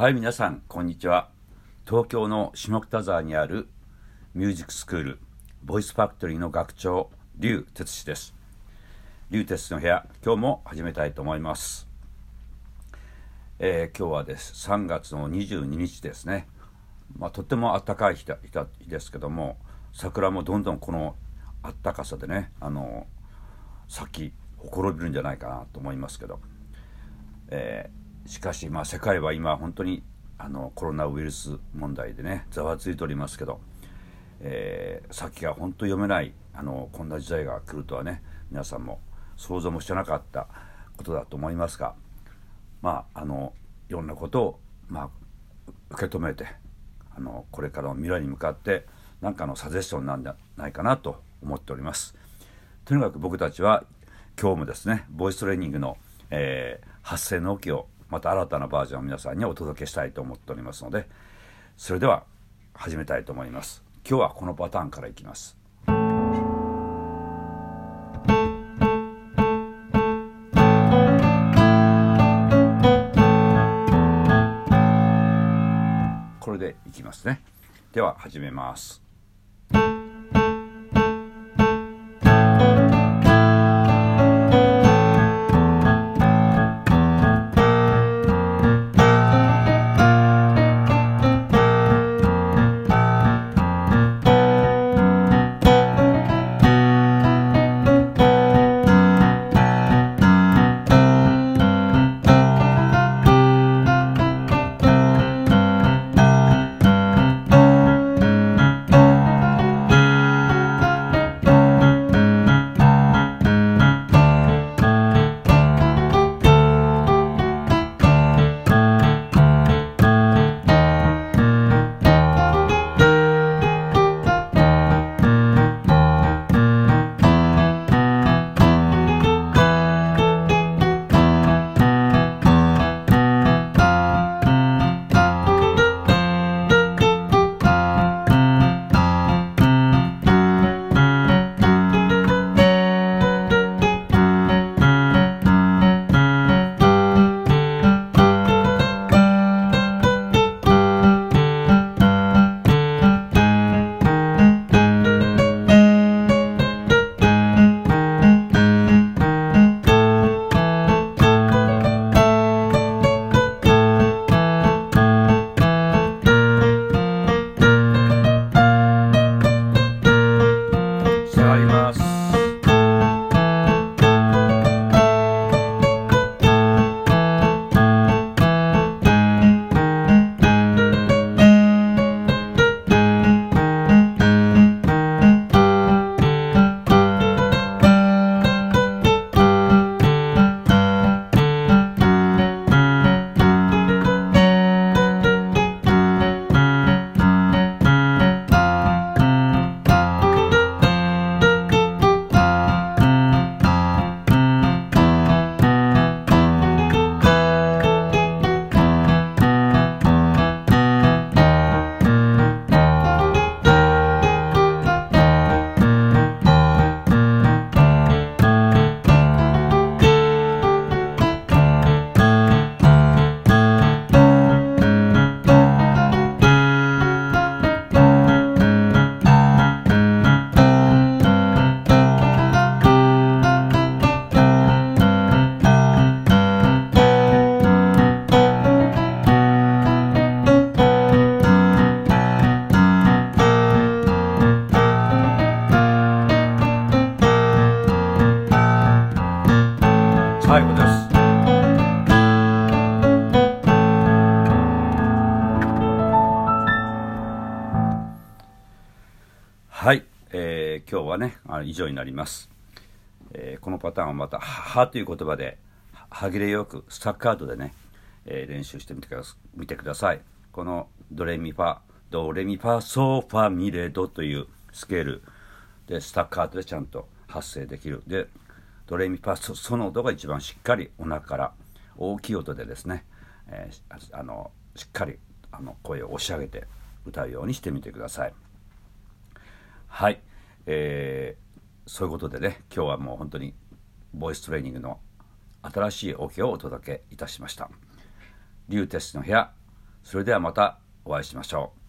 はい皆さんこんにちは。東京の下北沢にあるミュージックスクールボイスファクトリーの学長劉哲司です。劉哲司の部屋今日も始めたいと思います。えー、今日はです3月の22日ですね。まあ、とっても暖かい日だ日ですけども桜もどんどんこの暖かさでねあの咲きほころびるんじゃないかなと思いますけど、えー、しかしまあ世界は今本当にあのコロナウイルス問題でねざわついておりますけど、えー、先が本当読めないあのこんな時代が来るとはね皆さんも想像もしてなかったことだと思いますがまああのいろんなことを、まあ、受け止めてあのこれからの未来に向かって何かのサジェスションなんじゃないかなと思っております。とにかく僕たちは今日もですねボイストレーニングの、えー、発声の起をまた新たなバージョンを皆さんにお届けしたいと思っておりますのでそれでは始めたいと思います。今日はこのパターンからいきます。これでいきますね。では始めます。今日はねあ以上になります、えー、このパターンはまた「は」はという言葉で歯切れよくスタッカートでね、えー、練習してみてくだ見てください。このドレミファドレミファソファミレドというスケール。でスタッカートでちゃんと発声できる。でドレミファソソの音が一番しっかりお腹から大きい音でですね、えー、あのしっかりあの声を押し上げて歌うようにしてみてください。はい。えー、そういうことでね今日はもう本当にボイストレーニングの新しいオケをお届けいたしました。リューテスの部屋それではまたお会いしましょう